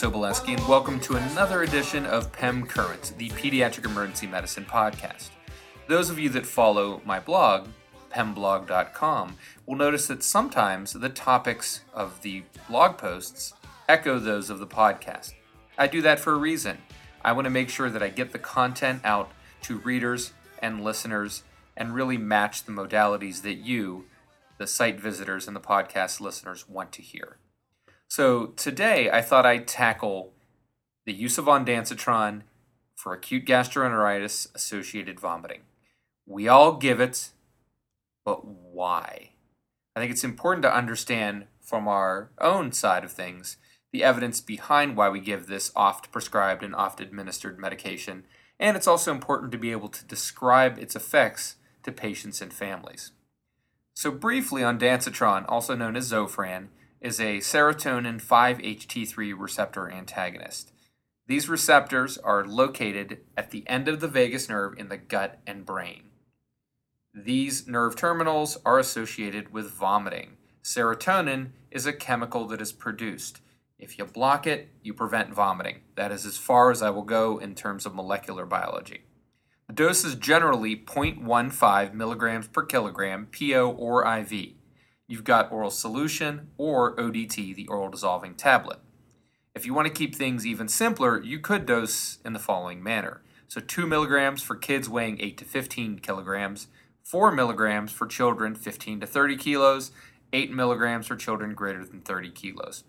Brad Sobolewski, and welcome to another edition of PEM Current, the Pediatric Emergency Medicine Podcast. Those of you that follow my blog, pemblog.com, will notice that sometimes the topics of the blog posts echo those of the podcast. I do that for a reason. I want to make sure that I get the content out to readers and listeners and really match the modalities that you, the site visitors and the podcast listeners, want to hear. So today I thought I'd tackle the use of ondansetron for acute gastroenteritis associated vomiting. We all give it, but why? I think it's important to understand from our own side of things the evidence behind why we give this oft prescribed and oft administered medication, and it's also important to be able to describe its effects to patients and families. So, briefly, ondansetron, also known as Zofran, is a serotonin 5-HT3 receptor antagonist. These receptors are located at the end of the vagus nerve in the gut and brain. These nerve terminals are associated with vomiting. Serotonin is a chemical that is produced. If you block it, you prevent vomiting. That is as far as I will go in terms of molecular biology. The dose is generally 0.15 milligrams per kilogram, PO or IV you've got oral solution or ODT, the oral dissolving tablet. If you want to keep things even simpler, you could dose in the following manner. So 2 milligrams for kids weighing 8 to 15 kilograms, 4 milligrams for children 15 to 30 kilos, 8 milligrams for children greater than 30 kilos.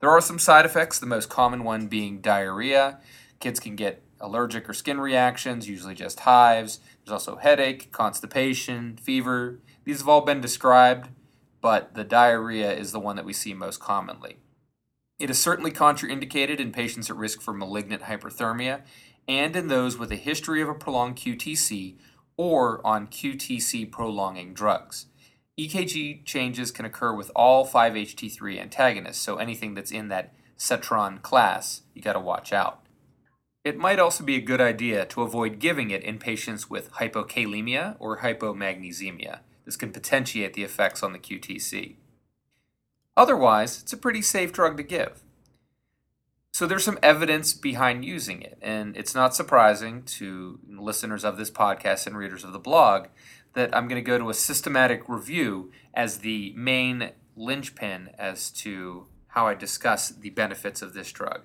There are some side effects, the most common one being diarrhea. Kids can get allergic or skin reactions, usually just hives. There's also headache, constipation, fever. These have all been described but the diarrhea is the one that we see most commonly. It is certainly contraindicated in patients at risk for malignant hyperthermia and in those with a history of a prolonged QTC or on QTC prolonging drugs. EKG changes can occur with all 5-HT3 antagonists, so anything that's in that cetron class, you got to watch out. It might also be a good idea to avoid giving it in patients with hypokalemia or hypomagnesemia. This can potentiate the effects on the QTC. Otherwise, it's a pretty safe drug to give. So there's some evidence behind using it, and it's not surprising to listeners of this podcast and readers of the blog that I'm going to go to a systematic review as the main linchpin as to how I discuss the benefits of this drug.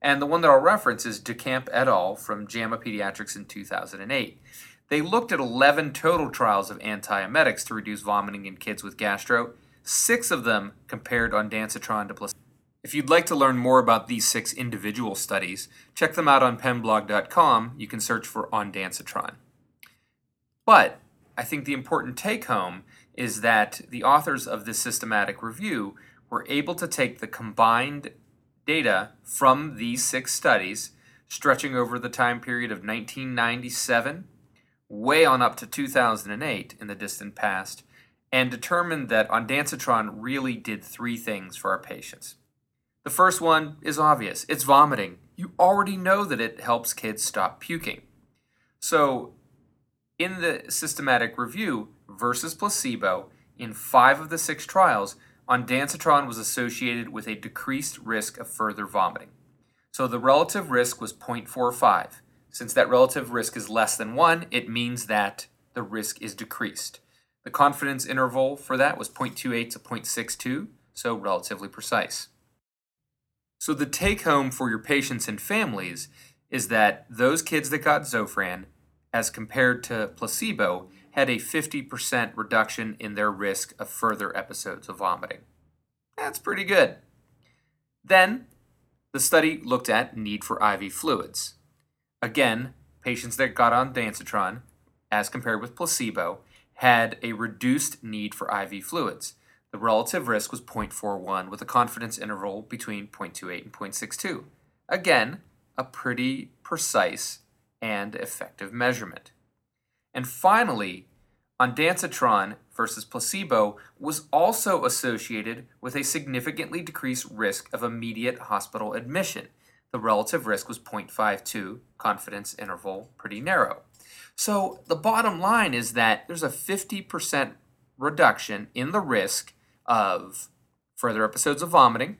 And the one that I'll reference is DeCamp et al. from JAMA Pediatrics in 2008. They looked at 11 total trials of antiemetics to reduce vomiting in kids with gastro. Six of them compared ondansetron to placebo. If you'd like to learn more about these six individual studies, check them out on pemblog.com. You can search for ondansetron. But I think the important take home is that the authors of this systematic review were able to take the combined data from these six studies, stretching over the time period of 1997 way on up to 2008 in the distant past, and determined that ondansetron really did three things for our patients. The first one is obvious it's vomiting. You already know that it helps kids stop puking. So, in the systematic review versus placebo, in five of the six trials, ondansetron was associated with a decreased risk of further vomiting. So the relative risk was 0.45. Since that relative risk is less than 1, it means that the risk is decreased. The confidence interval for that was 0.28 to 0.62, so relatively precise. So the take home for your patients and families is that those kids that got Zofran, as compared to placebo, had a 50% reduction in their risk of further episodes of vomiting. That's pretty good. Then, the study looked at need for IV fluids. Again, patients that got ondansetron, as compared with placebo, had a reduced need for IV fluids. The relative risk was 0.41 with a confidence interval between 0.28 and 0.62. Again, a pretty precise and effective measurement. And finally, ondansetron versus placebo was also associated with a significantly decreased risk of immediate hospital admission the relative risk was 0.52, confidence interval pretty narrow. So the bottom line is that there's a 50% reduction in the risk of further episodes of vomiting,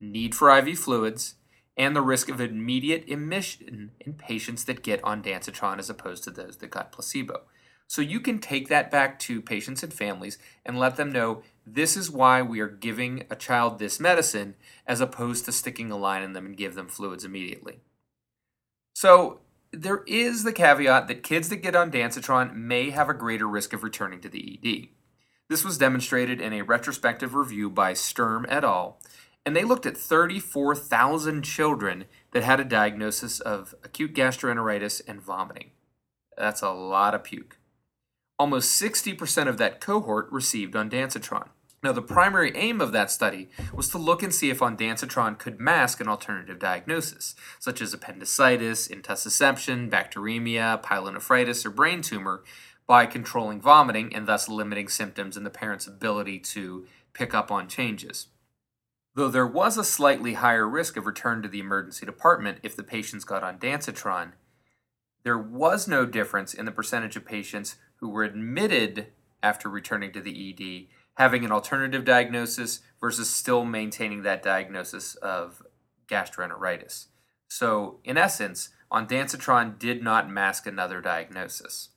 need for IV fluids, and the risk of immediate emission in patients that get ondansetron as opposed to those that got placebo. So you can take that back to patients and families and let them know this is why we are giving a child this medicine as opposed to sticking a line in them and give them fluids immediately. So there is the caveat that kids that get ondansetron may have a greater risk of returning to the ED. This was demonstrated in a retrospective review by Sturm et al., and they looked at 34,000 children that had a diagnosis of acute gastroenteritis and vomiting. That's a lot of puke. Almost 60% of that cohort received ondansetron. Now, the primary aim of that study was to look and see if ondansetron could mask an alternative diagnosis, such as appendicitis, intussusception, bacteremia, pyelonephritis, or brain tumor, by controlling vomiting and thus limiting symptoms and the parent's ability to pick up on changes. Though there was a slightly higher risk of return to the emergency department if the patients got ondansetron, there was no difference in the percentage of patients who were admitted after returning to the ED having an alternative diagnosis versus still maintaining that diagnosis of gastroenteritis. So, in essence, ondansetron did not mask another diagnosis.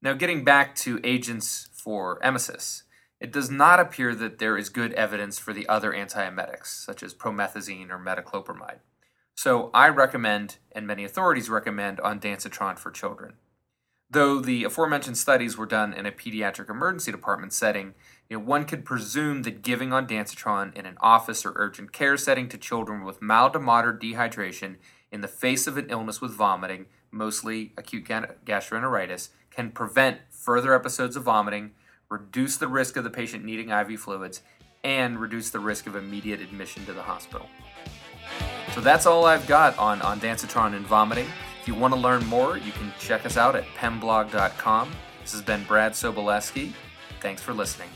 Now, getting back to agents for emesis, it does not appear that there is good evidence for the other antiemetics, such as promethazine or metoclopramide. So, I recommend, and many authorities recommend, ondansetron for children. Though the aforementioned studies were done in a pediatric emergency department setting, you know, one could presume that giving ondansetron in an office or urgent care setting to children with mild to moderate dehydration in the face of an illness with vomiting, mostly acute gastroenteritis, can prevent further episodes of vomiting, reduce the risk of the patient needing IV fluids, and reduce the risk of immediate admission to the hospital. So that's all I've got on ondansetron and vomiting. If you want to learn more, you can check us out at pemblog.com. This has been Brad Sobolewski. Thanks for listening.